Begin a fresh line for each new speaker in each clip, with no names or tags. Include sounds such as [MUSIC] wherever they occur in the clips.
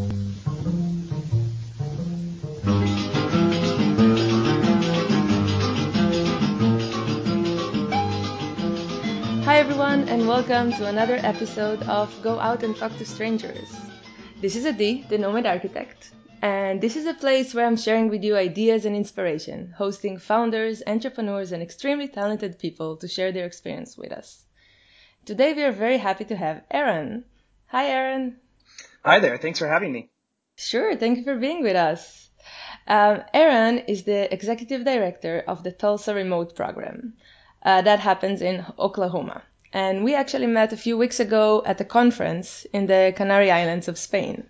Hi, everyone, and welcome to another episode of Go Out and Talk to Strangers. This is Adi, the Nomad Architect, and this is a place where I'm sharing with you ideas and inspiration, hosting founders, entrepreneurs, and extremely talented people to share their experience with us. Today, we are very happy to have Aaron. Hi, Aaron.
Hi there. Thanks for having me.
Sure. Thank you for being with us. Um, Aaron is the executive director of the Tulsa Remote Program. Uh, that happens in Oklahoma. And we actually met a few weeks ago at a conference in the Canary Islands of Spain.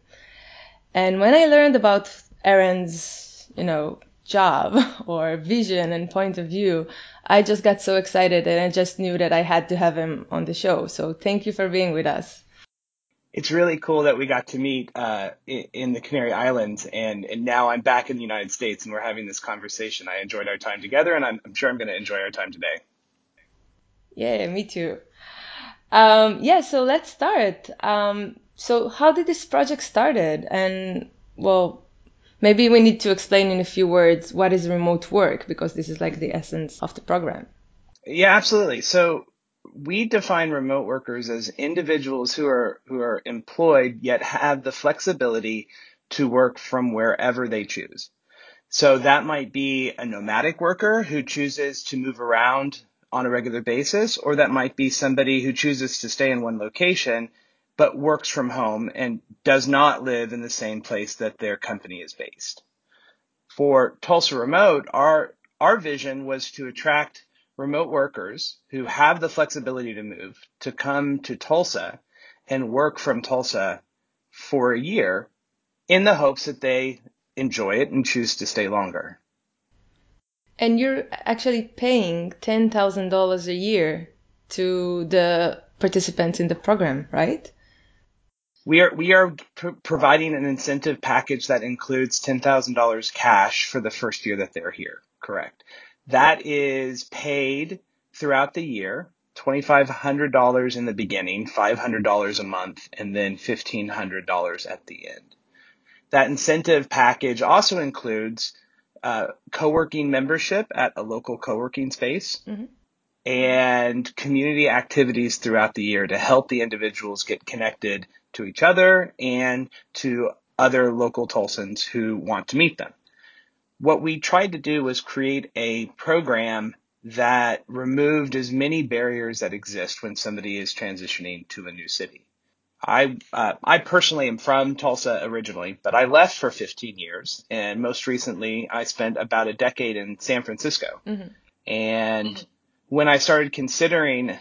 And when I learned about Aaron's, you know, job [LAUGHS] or vision and point of view, I just got so excited and I just knew that I had to have him on the show. So thank you for being with us.
It's really cool that we got to meet uh, in the Canary Islands, and, and now I'm back in the United States, and we're having this conversation. I enjoyed our time together, and I'm, I'm sure I'm going to enjoy our time today.
Yeah, me too. Um, yeah, so let's start. Um, so how did this project started? And well, maybe we need to explain in a few words what is remote work because this is like the essence of the program.
Yeah, absolutely. So we define remote workers as individuals who are who are employed yet have the flexibility to work from wherever they choose. So that might be a nomadic worker who chooses to move around on a regular basis, or that might be somebody who chooses to stay in one location but works from home and does not live in the same place that their company is based. For Tulsa Remote, our our vision was to attract remote workers who have the flexibility to move to come to Tulsa and work from Tulsa for a year in the hopes that they enjoy it and choose to stay longer.
And you're actually paying $10,000 a year to the participants in the program, right?
We are we are pr- providing an incentive package that includes $10,000 cash for the first year that they're here. Correct. That is paid throughout the year. $2,500 in the beginning, $500 a month, and then $1,500 at the end. That incentive package also includes uh, co-working membership at a local co-working space mm-hmm. and community activities throughout the year to help the individuals get connected to each other and to other local Tulsans who want to meet them. What we tried to do was create a program that removed as many barriers that exist when somebody is transitioning to a new city. I uh, I personally am from Tulsa originally, but I left for 15 years, and most recently I spent about a decade in San Francisco. Mm-hmm. And when I started considering,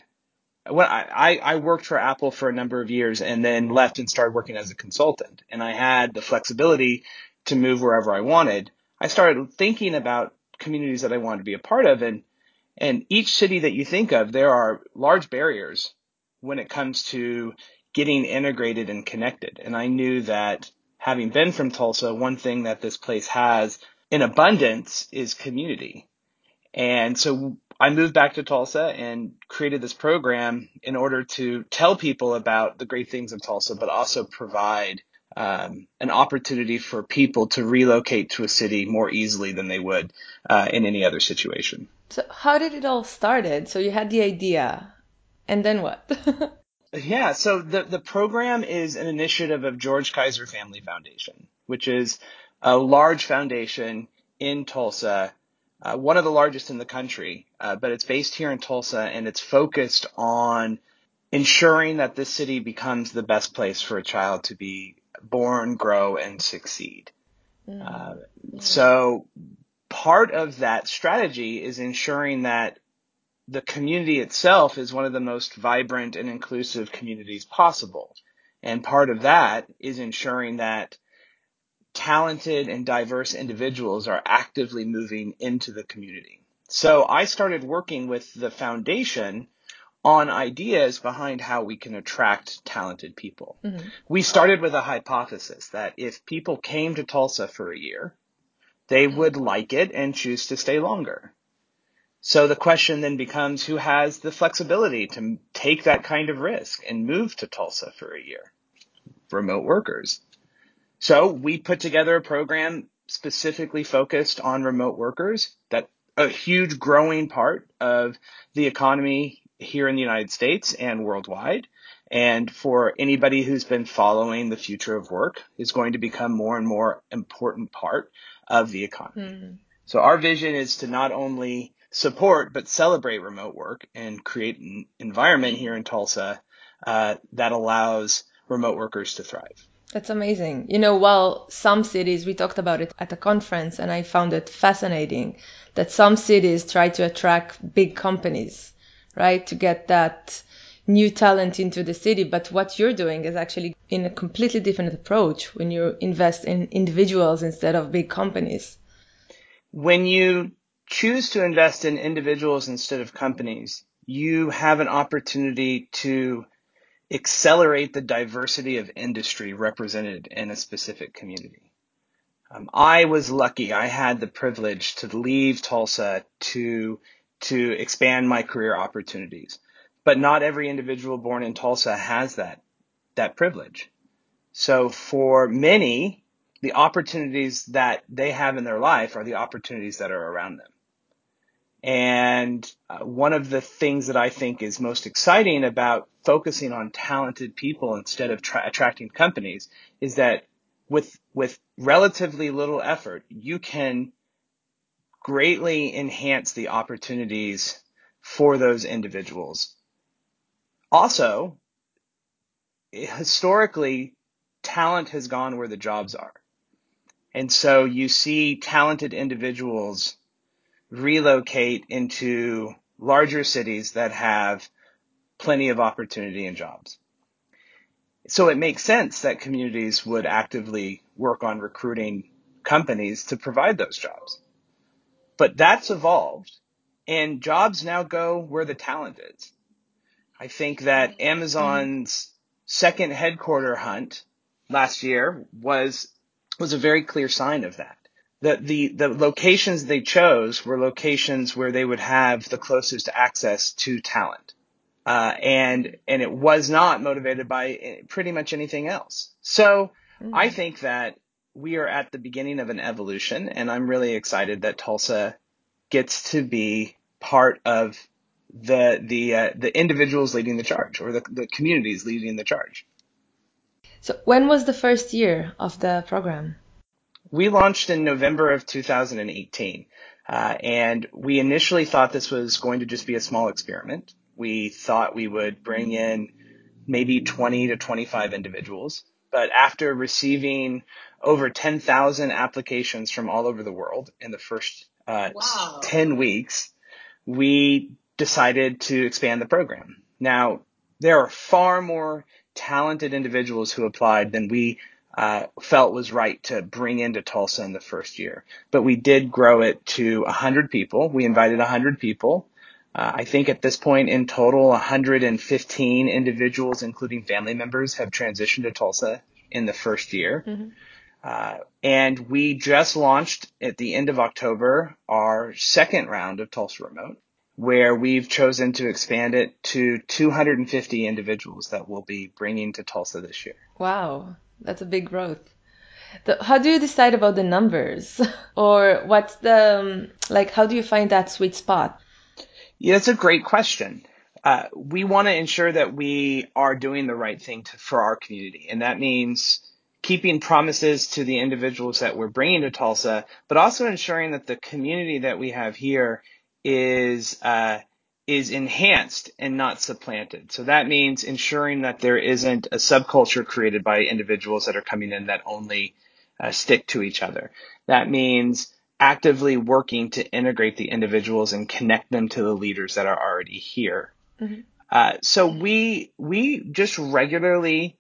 when I, I worked for Apple for a number of years, and then left and started working as a consultant, and I had the flexibility to move wherever I wanted. I started thinking about communities that I wanted to be a part of, and and each city that you think of, there are large barriers when it comes to getting integrated and connected. And I knew that having been from Tulsa, one thing that this place has in abundance is community. And so I moved back to Tulsa and created this program in order to tell people about the great things of Tulsa, but also provide um, an opportunity for people to relocate to a city more easily than they would uh, in any other situation.
So, how did it all started? So you had the idea, and then what? [LAUGHS]
Yeah, so the, the program is an initiative of George Kaiser Family Foundation, which is a large foundation in Tulsa, uh, one of the largest in the country, uh, but it's based here in Tulsa and it's focused on ensuring that this city becomes the best place for a child to be born, grow, and succeed. Mm. Uh, so part of that strategy is ensuring that the community itself is one of the most vibrant and inclusive communities possible. And part of that is ensuring that talented and diverse individuals are actively moving into the community. So I started working with the foundation on ideas behind how we can attract talented people. Mm-hmm. We started with a hypothesis that if people came to Tulsa for a year, they would like it and choose to stay longer. So the question then becomes who has the flexibility to take that kind of risk and move to Tulsa for a year? Remote workers. So we put together a program specifically focused on remote workers that a huge growing part of the economy here in the United States and worldwide. And for anybody who's been following the future of work is going to become more and more important part of the economy. Mm. So our vision is to not only support but celebrate remote work and create an environment here in Tulsa uh, that allows remote workers to thrive.
That's amazing. You know, while some cities, we talked about it at a conference, and I found it fascinating that some cities try to attract big companies, right, to get that new talent into the city. But what you're doing is actually in a completely different approach when you invest in individuals instead of big companies.
When you choose to invest in individuals instead of companies, you have an opportunity to accelerate the diversity of industry represented in a specific community. Um, I was lucky. I had the privilege to leave Tulsa to to expand my career opportunities. But not every individual born in Tulsa has that that privilege. So for many, the opportunities that they have in their life are the opportunities that are around them. And uh, one of the things that I think is most exciting about focusing on talented people instead of tra- attracting companies is that with with relatively little effort, you can greatly enhance the opportunities for those individuals. Also, historically, talent has gone where the jobs are. And so you see talented individuals relocate into larger cities that have plenty of opportunity and jobs. So it makes sense that communities would actively work on recruiting companies to provide those jobs. But that's evolved and jobs now go where the talent is. I think that mm-hmm. Amazon's second headquarter hunt last year was was a very clear sign of that the, the, the locations they chose were locations where they would have the closest access to talent. Uh, and, and it was not motivated by eh, pretty much anything else. So. I mm-hmm. think that we are at the beginning of an evolution and I'm really excited that Tulsa gets to be part of the, the, uh, the individuals leading the charge or the, the communities leading the charge.
So when was the first year of the program?
We launched in November of 2018, uh, and we initially thought this was going to just be a small experiment. We thought we would bring in maybe 20 to 25 individuals, but after receiving over 10,000 applications from all over the world in the first uh, wow. 10 weeks, we decided to expand the program. Now, there are far more talented individuals who applied than we uh, felt was right to bring into Tulsa in the first year. But we did grow it to 100 people. We invited 100 people. Uh, I think at this point in total, 115 individuals, including family members, have transitioned to Tulsa in the first year. Mm-hmm. Uh, and we just launched at the end of October our second round of Tulsa Remote, where we've chosen to expand it to 250 individuals that we'll be bringing to Tulsa this year.
Wow. That's a big growth. The, how do you decide about the numbers? [LAUGHS] or what's the, um, like, how do you find that sweet spot?
Yeah, that's a great question. Uh, we want to ensure that we are doing the right thing to, for our community. And that means keeping promises to the individuals that we're bringing to Tulsa, but also ensuring that the community that we have here is, uh, is enhanced and not supplanted. So that means ensuring that there isn't a subculture created by individuals that are coming in that only uh, stick to each other. That means actively working to integrate the individuals and connect them to the leaders that are already here. Mm-hmm. Uh, so we we just regularly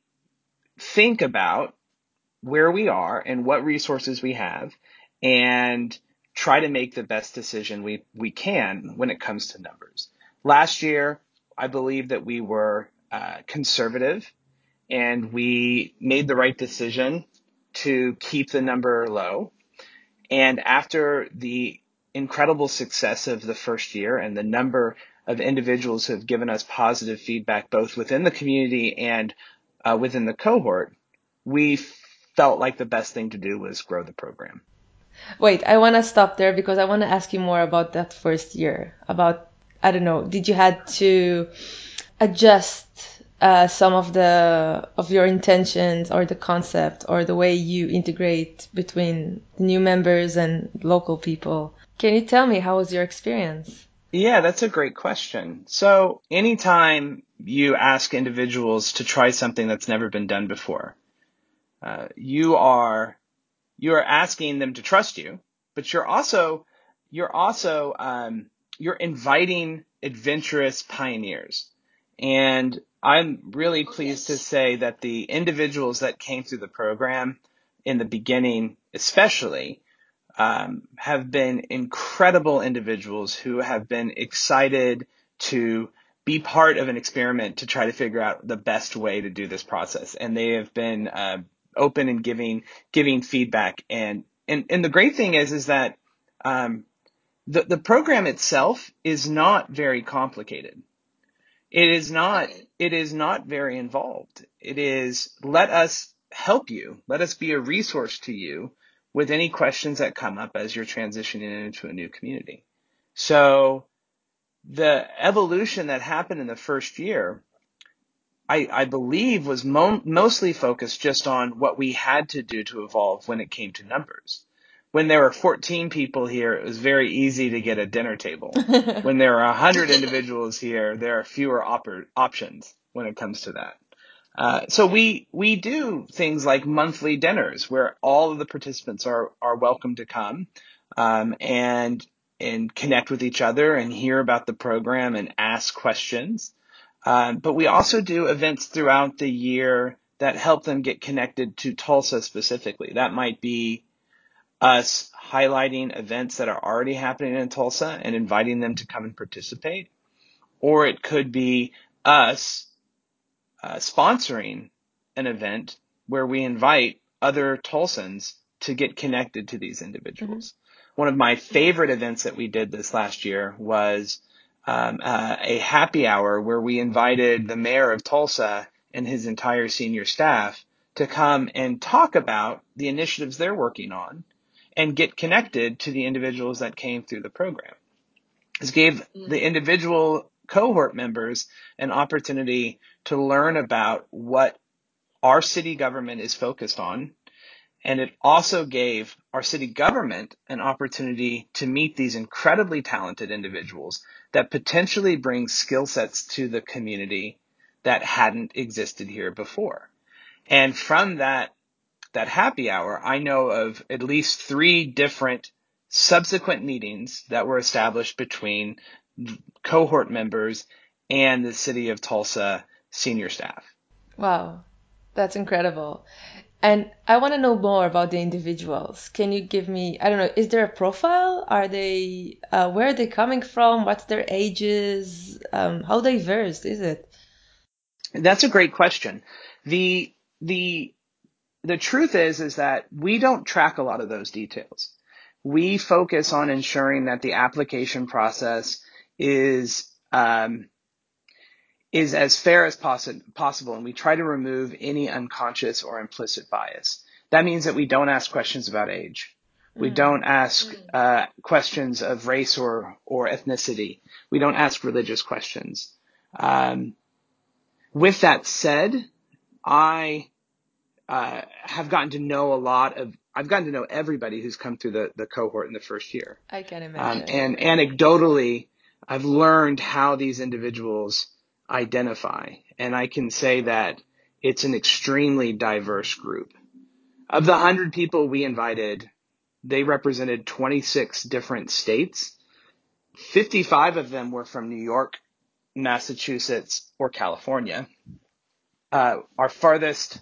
think about where we are and what resources we have, and try to make the best decision we we can when it comes to numbers. Last year, I believe that we were uh, conservative and we made the right decision to keep the number low. And after the incredible success of the first year and the number of individuals who have given us positive feedback, both within the community and uh, within the cohort, we felt like the best thing to do was grow the program.
Wait, I want to stop there because I want to ask you more about that first year. About, I don't know, did you had to adjust uh, some of the of your intentions or the concept or the way you integrate between new members and local people? Can you tell me how was your experience?
Yeah, that's a great question. So anytime you ask individuals to try something that's never been done before, uh, you are you are asking them to trust you, but you're also you're also um, you're inviting adventurous pioneers. And I'm really pleased to say that the individuals that came through the program in the beginning, especially, um, have been incredible individuals who have been excited to be part of an experiment to try to figure out the best way to do this process. And they have been uh, open and giving giving feedback. And and and the great thing is is that um, the the program itself is not very complicated. It is not it is not very involved. It is let us help you. Let us be a resource to you with any questions that come up as you're transitioning into a new community. So the evolution that happened in the first year I, I believe was mo- mostly focused just on what we had to do to evolve when it came to numbers. When there were 14 people here, it was very easy to get a dinner table. [LAUGHS] when there are 100 individuals here, there are fewer op- options when it comes to that. Uh, so we we do things like monthly dinners where all of the participants are are welcome to come um, and and connect with each other and hear about the program and ask questions. Um, but we also do events throughout the year that help them get connected to Tulsa specifically. That might be us highlighting events that are already happening in Tulsa and inviting them to come and participate. Or it could be us uh, sponsoring an event where we invite other Tulsans to get connected to these individuals. Mm-hmm. One of my favorite events that we did this last year was um, uh, a happy hour where we invited the mayor of Tulsa and his entire senior staff to come and talk about the initiatives they're working on and get connected to the individuals that came through the program. This gave the mm. individual cohort members an opportunity to learn about what our city government is focused on and it also gave our city government an opportunity to meet these incredibly talented individuals that potentially bring skill sets to the community that hadn't existed here before. And from that, that happy hour, I know of at least three different subsequent meetings that were established between cohort members and the city of Tulsa senior staff.
Wow, that's incredible. And I want to know more about the individuals. Can you give me, I don't know, is there a profile? Are they, uh, where are they coming from? What's their ages? Um, how diverse is it?
That's a great question. The, the, the truth is, is that we don't track a lot of those details. We focus on ensuring that the application process is, um, is as fair as possi- possible, and we try to remove any unconscious or implicit bias. That means that we don't ask questions about age. We mm. don't ask mm. uh, questions of race or or ethnicity. We don't ask religious questions. Um, with that said, I uh, have gotten to know a lot of. I've gotten to know everybody who's come through the, the cohort in the first year.
I can um, imagine.
Um, and anecdotally, I've learned how these individuals identify. And I can say that it's an extremely diverse group. Of the 100 people we invited, they represented 26 different states. 55 of them were from New York, Massachusetts, or California. Uh, our farthest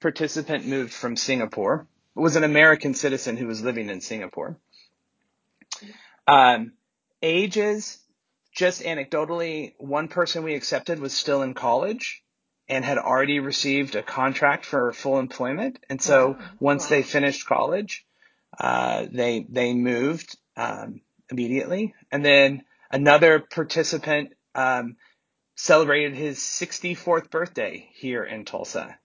participant moved from Singapore. Was an American citizen who was living in Singapore. Um, ages just anecdotally, one person we accepted was still in college and had already received a contract for full employment. And so wow. once wow. they finished college, uh, they they moved um, immediately. And then another participant um, celebrated his 64th birthday here in Tulsa.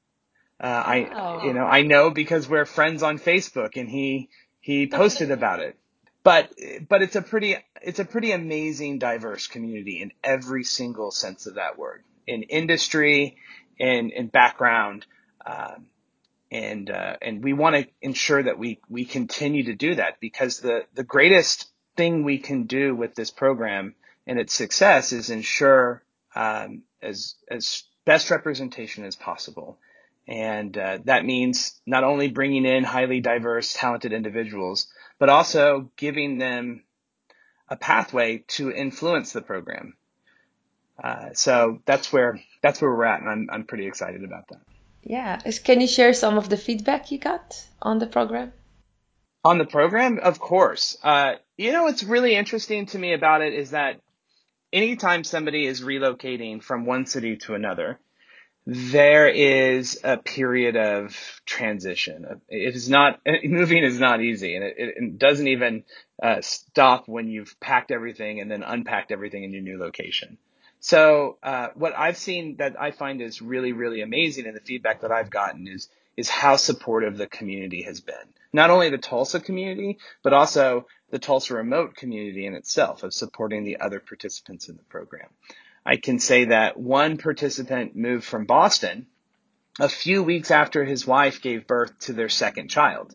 Uh, I, you know, I know because we're friends on Facebook and he, he posted about it. But, but it's a pretty, it's a pretty amazing diverse community in every single sense of that word. In industry, in, in background, um, and uh, and we want to ensure that we we continue to do that because the the greatest thing we can do with this program and its success is ensure um, as as best representation as possible. And uh, that means not only bringing in highly diverse, talented individuals, but also giving them a pathway to influence the program. Uh, so that's where that's where we're at, and I'm I'm pretty excited about that.
Yeah, can you share some of the feedback you got on the program?
On the program, of course. Uh, you know, what's really interesting to me about it is that anytime somebody is relocating from one city to another, there is a period of transition. It is not [LAUGHS] moving is not easy, and it, it doesn't even uh, stop when you've packed everything and then unpacked everything in your new location. So uh, what I've seen that I find is really really amazing, and the feedback that I've gotten is is how supportive the community has been. Not only the Tulsa community, but also the Tulsa remote community in itself of supporting the other participants in the program. I can say that one participant moved from Boston a few weeks after his wife gave birth to their second child.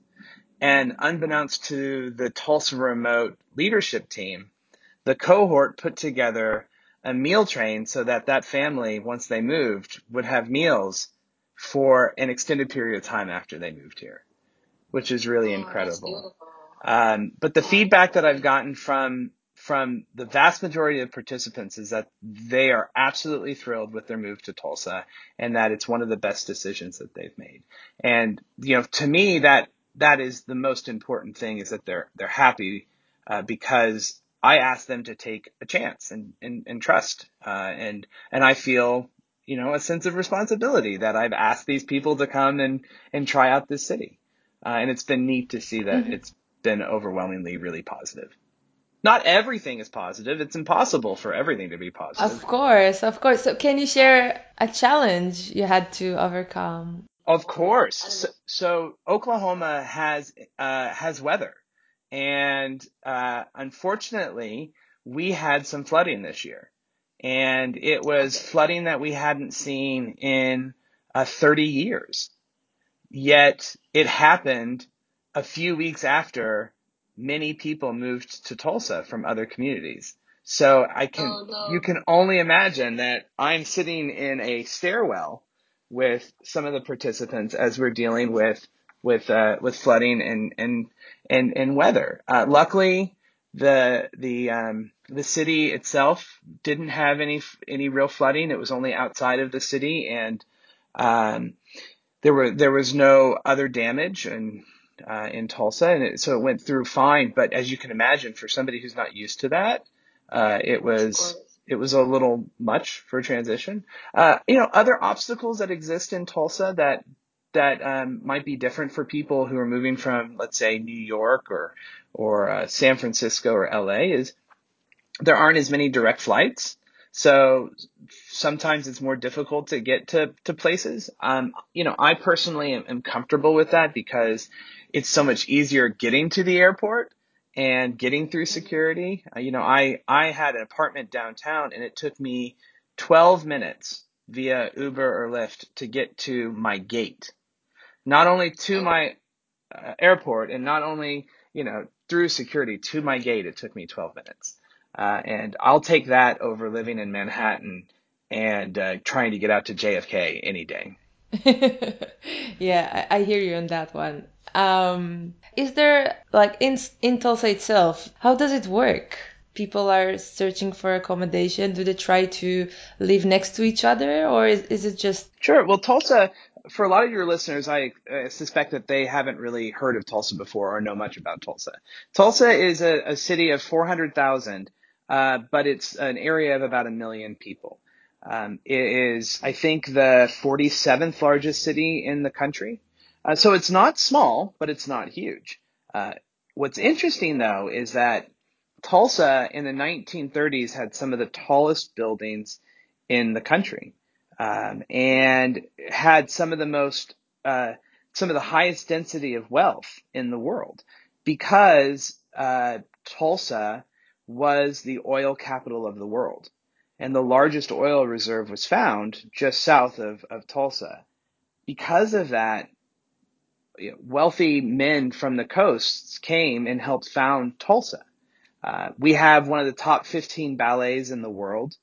And unbeknownst to the Tulsa remote leadership team, the cohort put together a meal train so that that family, once they moved, would have meals for an extended period of time after they moved here, which is really oh, incredible. Um, but the feedback that I've gotten from from the vast majority of participants is that they are absolutely thrilled with their move to Tulsa and that it's one of the best decisions that they've made. And you know, to me, that that is the most important thing is that they're they're happy uh, because I asked them to take a chance and and, and trust uh, and and I feel you know a sense of responsibility that I've asked these people to come and and try out this city. Uh, and it's been neat to see that mm-hmm. it's been overwhelmingly really positive. Not everything is positive. It's impossible for everything to be positive.
Of course, of course. So, can you share a challenge you had to overcome?
Of course. So, so Oklahoma has uh, has weather, and uh, unfortunately, we had some flooding this year, and it was flooding that we hadn't seen in uh, 30 years. Yet it happened a few weeks after many people moved to Tulsa from other communities. So I can, oh, no. you can only imagine that I'm sitting in a stairwell with some of the participants as we're dealing with, with, uh, with flooding and, and, and, and weather. Uh, luckily, the, the, um, the city itself didn't have any, any real flooding. It was only outside of the city and, um, there were, there was no other damage and, uh, in Tulsa, and it, so it went through fine. But as you can imagine, for somebody who's not used to that, uh, it was it was a little much for transition. Uh, you know, other obstacles that exist in Tulsa that that um, might be different for people who are moving from, let's say, New York or or uh, San Francisco or LA is there aren't as many direct flights. So sometimes it's more difficult to get to, to places. Um, you know, I personally am, am comfortable with that because it's so much easier getting to the airport and getting through security. Uh, you know, I, I had an apartment downtown and it took me 12 minutes via Uber or Lyft to get to my gate. Not only to my uh, airport and not only, you know, through security to my gate, it took me 12 minutes. Uh, and I'll take that over living in Manhattan and uh, trying to get out to JFK any day. [LAUGHS]
yeah, I, I, hear you on that one. Um, is there like in in Tulsa itself? How does it work? People are searching for accommodation. Do they try to live next to each other, or is, is it just?
Sure. Well, Tulsa, for a lot of your listeners, I suspect that they haven't really heard of Tulsa before or know much about Tulsa. Tulsa is a, a city of 400,000, uh, but it's an area of about a million people. Um, it is, I think, the 47th largest city in the country. Uh, so it's not small, but it's not huge. Uh, what's interesting though is that Tulsa in the 1930s had some of the tallest buildings in the country, um, and had some of the most uh, some of the highest density of wealth in the world because uh, Tulsa was the oil capital of the world. And the largest oil reserve was found just south of, of Tulsa. Because of that, you know, wealthy men from the coasts came and helped found Tulsa. Uh, we have one of the top 15 ballets in the world.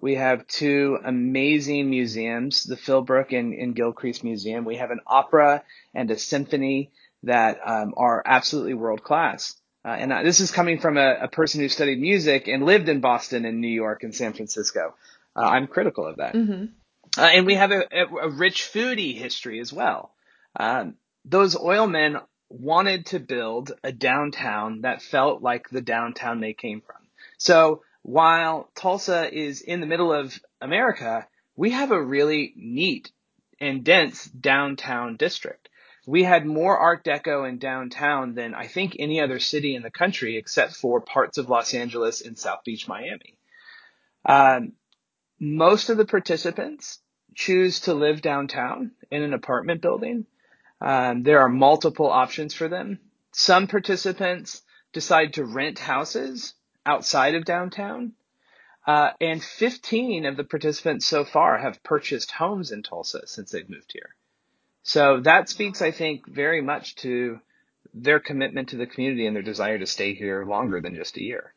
We have two amazing museums, the Philbrook and, and Gilcrease Museum. We have an opera and a symphony that um, are absolutely world class. Uh, and uh, this is coming from a, a, person who studied music and lived in Boston and New York and San Francisco. Uh, I'm critical of that. Mm-hmm. Uh, and we have a, a, rich foodie history as well. Um, those oil men wanted to build a downtown that felt like the downtown they came from. So while Tulsa is in the middle of America, we have a really neat and dense downtown district. We had more Art Deco in downtown than I think any other city in the country, except for parts of Los Angeles and South Beach, Miami. Um, most of the participants choose to live downtown in an apartment building. Um, there are multiple options for them. Some participants decide to rent houses outside of downtown. Uh, and 15 of the participants so far have purchased homes in Tulsa since they've moved here. So that speaks, I think, very much to their commitment to the community and their desire to stay here longer than just a year.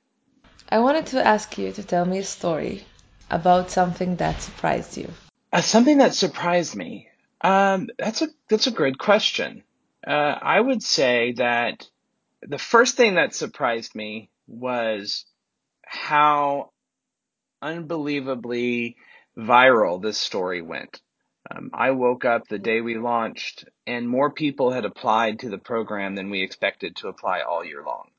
I wanted to ask you to tell me a story about something that surprised you.
Uh, something that surprised me. Um, that's a that's a good question. Uh, I would say that the first thing that surprised me was how unbelievably viral this story went. Um, I woke up the day we launched, and more people had applied to the program than we expected to apply all year long.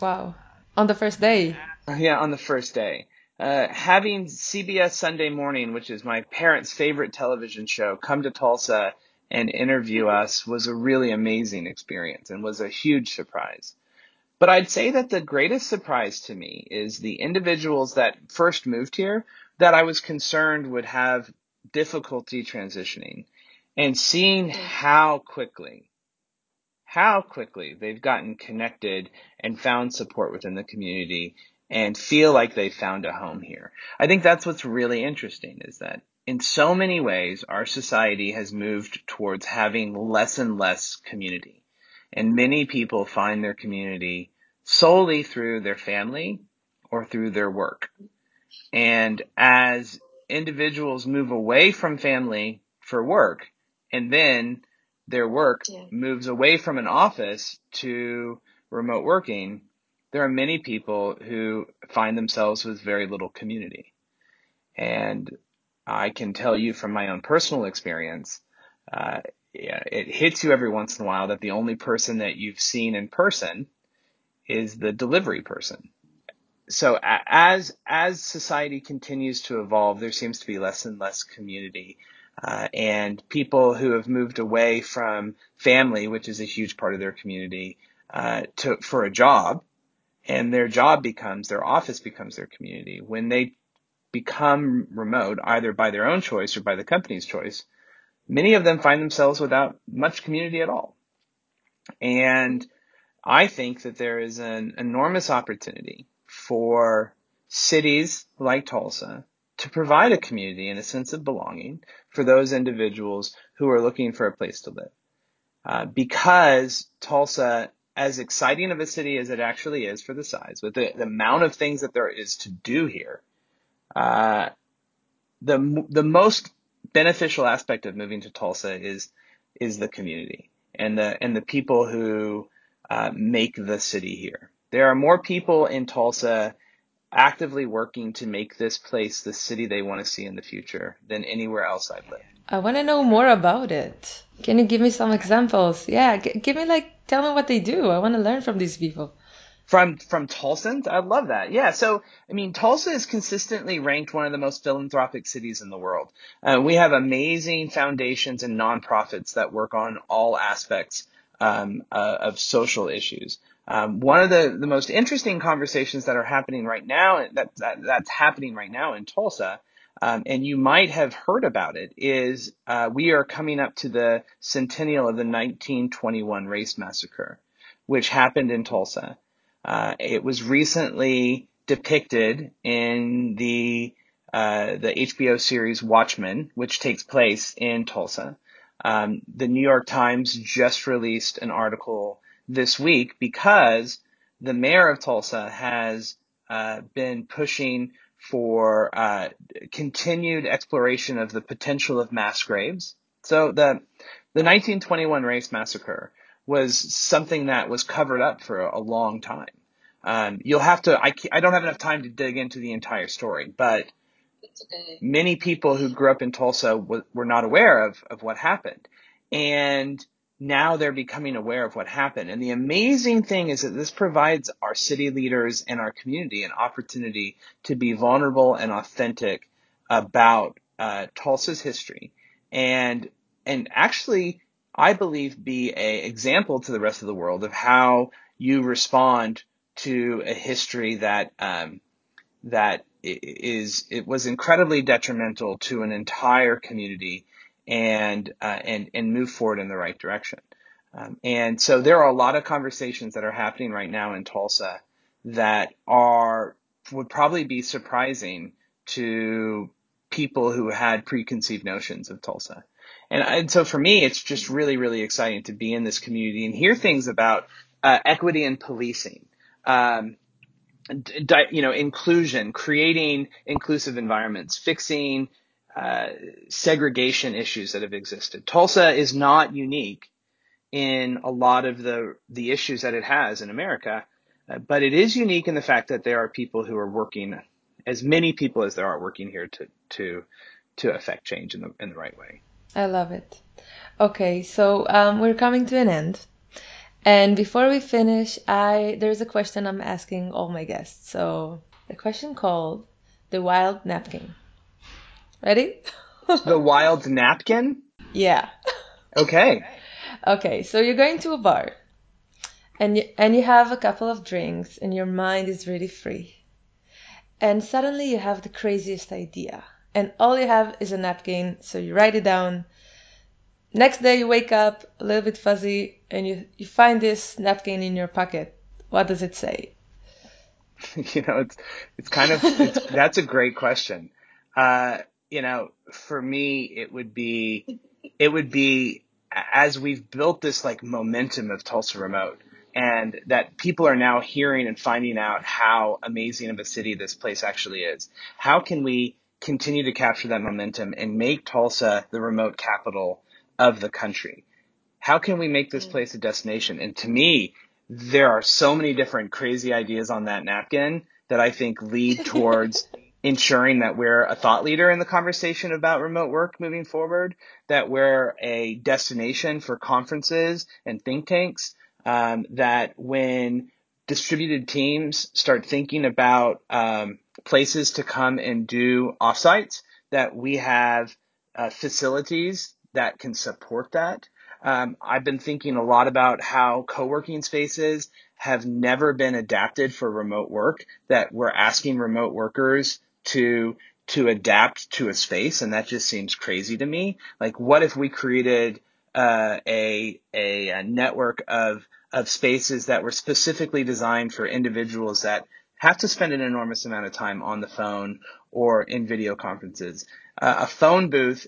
Wow. On the first day?
Yeah, on the first day. Uh, having CBS Sunday Morning, which is my parents' favorite television show, come to Tulsa and interview us was a really amazing experience and was a huge surprise. But I'd say that the greatest surprise to me is the individuals that first moved here that I was concerned would have difficulty transitioning and seeing mm. how quickly, how quickly they've gotten connected and found support within the community and feel like they found a home here. I think that's what's really interesting is that in so many ways, our society has moved towards having less and less community. And many people find their community solely through their family or through their work. And as individuals move away from family for work and then their work yeah. moves away from an office to remote working, there are many people who find themselves with very little community. And I can tell you from my own personal experience, uh, it hits you every once in a while that the only person that you've seen in person is the delivery person so as as society continues to evolve, there seems to be less and less community, uh, and people who have moved away from family, which is a huge part of their community, uh, to for a job, and their job becomes their office becomes their community. When they become remote, either by their own choice or by the company's choice, many of them find themselves without much community at all, and I think that there is an enormous opportunity for cities like Tulsa to provide a community and a sense of belonging for those individuals who are looking for a place to live. Uh, because Tulsa, as exciting of a city as it actually is for the size, with the, the amount of things that there is to do here, uh, the the most beneficial aspect of moving to Tulsa is is the community and the and the people who uh, make the city here. There are more people in Tulsa actively working to make this place the city they want to see in the future than anywhere else I've lived.
I want to know more about it. Can you give me some examples? Yeah, g- give me like tell me what they do. I want to learn from these people.
From from Tulsans, I love that. Yeah, so I mean, Tulsa is consistently ranked one of the most philanthropic cities in the world. Uh, we have amazing foundations and nonprofits that work on all aspects um, uh, of social issues. Um, one of the, the most interesting conversations that are happening right now, that, that that's happening right now in Tulsa, um, and you might have heard about it, is uh, we are coming up to the centennial of the 1921 race massacre, which happened in Tulsa. Uh, it was recently depicted in the uh, the HBO series Watchmen, which takes place in Tulsa. Um, the New York Times just released an article this week because the mayor of Tulsa has uh, been pushing for uh, continued exploration of the potential of mass graves. So the the 1921 race massacre was something that was covered up for a long time. Um, you'll have to. I, I don't have enough time to dig into the entire story, but okay. many people who grew up in Tulsa w- were not aware of of what happened, and now they're becoming aware of what happened. And the amazing thing is that this provides our city leaders and our community an opportunity to be vulnerable and authentic about uh, Tulsa's history, and and actually, I believe, be a example to the rest of the world of how you respond to a history that um, that is it was incredibly detrimental to an entire community and uh, and and move forward in the right direction. Um, and so there are a lot of conversations that are happening right now in Tulsa that are would probably be surprising to people who had preconceived notions of Tulsa. And, and so for me, it's just really, really exciting to be in this community and hear things about uh, equity and policing um, di- you know, inclusion, creating inclusive environments, fixing uh, segregation issues that have existed. Tulsa is not unique in a lot of the the issues that it has in America, uh, but it is unique in the fact that there are people who are working, as many people as there are working here to to to affect change in the in the right way.
I love it. Okay, so um, we're coming to an end. And before we finish, I there's a question I'm asking all my guests. So the question called the wild napkin. Ready? [LAUGHS]
the wild napkin?
Yeah.
Okay.
Okay, so you're going to a bar and you, and you have a couple of drinks and your mind is really free. And suddenly you have the craziest idea. And all you have is a napkin, so you write it down Next day you wake up a little bit fuzzy and you, you find this napkin in your pocket. What does it say? [LAUGHS]
you know, it's it's kind of it's, [LAUGHS] that's a great question. Uh, you know, for me, it would be it would be as we've built this like momentum of Tulsa Remote, and that people are now hearing and finding out how amazing of a city this place actually is. How can we continue to capture that momentum and make Tulsa the remote capital of the country. How can we make this mm. place a destination? And to me, there are so many different crazy ideas on that napkin that I think lead [LAUGHS] towards ensuring that we're a thought leader in the conversation about remote work moving forward, that we're a destination for conferences and think tanks, um, that when distributed teams start thinking about um, places to come and do offsites, that we have uh, facilities that can support that. Um, I've been thinking a lot about how co-working spaces have never been adapted for remote work, that we're asking remote workers to to adapt to a space, and that just seems crazy to me. Like, what if we created uh, a, a, a network of of spaces that were specifically designed for individuals that have to spend an enormous amount of time on the phone or in video conferences. Uh, a phone booth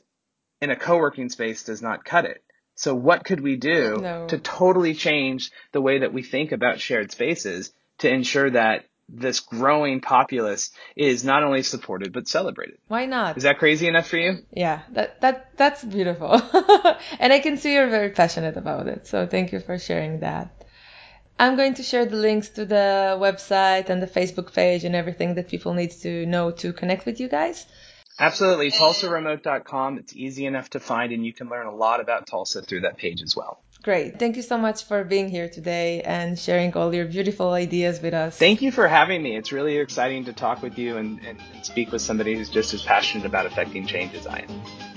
in a co-working space does not cut it. So what could we do no. to totally change the way that we think about shared spaces to ensure that this growing populace is not only supported but celebrated?
Why not?
Is that crazy enough for you?
Yeah, that that that's beautiful. [LAUGHS] and I can see you're very passionate about it. So thank you for sharing that. I'm going to share the links to the website and the Facebook page and everything that people need to know to connect with you guys.
Absolutely. TulsaRemote.com. It's easy enough to find, and you can learn a lot about Tulsa through that page as well.
Great. Thank you so much for being here today and sharing all your beautiful ideas with us.
Thank you for having me. It's really exciting to talk with you and, and, and speak with somebody who's just as passionate about affecting change as I am.